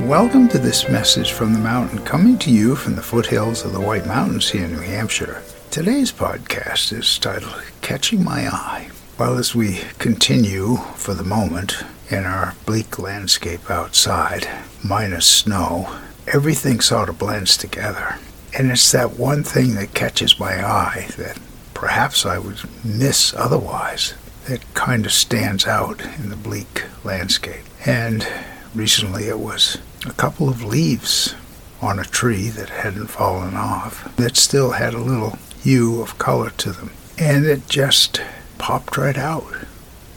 Welcome to this message from the mountain, coming to you from the foothills of the White Mountains here in New Hampshire. Today's podcast is titled Catching My Eye. Well, as we continue for the moment in our bleak landscape outside, minus snow, everything sort of blends together. And it's that one thing that catches my eye that perhaps I would miss otherwise that kind of stands out in the bleak landscape. And recently it was a couple of leaves on a tree that hadn't fallen off that still had a little hue of color to them. And it just popped right out.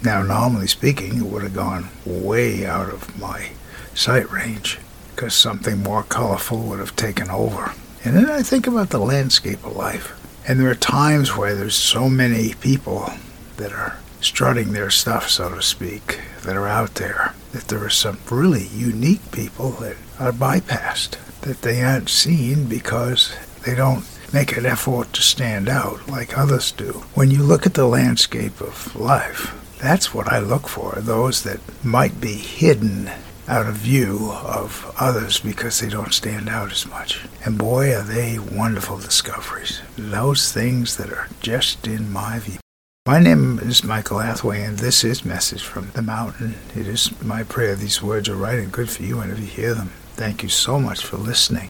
Now, normally speaking, it would have gone way out of my sight range because something more colorful would have taken over. And then I think about the landscape of life. And there are times where there's so many people that are strutting their stuff, so to speak, that are out there, that there are some really unique people that are bypassed, that they aren't seen because they don't make an effort to stand out like others do. When you look at the landscape of life, that's what I look for, those that might be hidden out of view of others because they don't stand out as much. And boy, are they wonderful discoveries. Those things that are just in my view. My name is Michael Hathaway, and this is Message from the Mountain. It is my prayer these words are right and good for you whenever you hear them. Thank you so much for listening.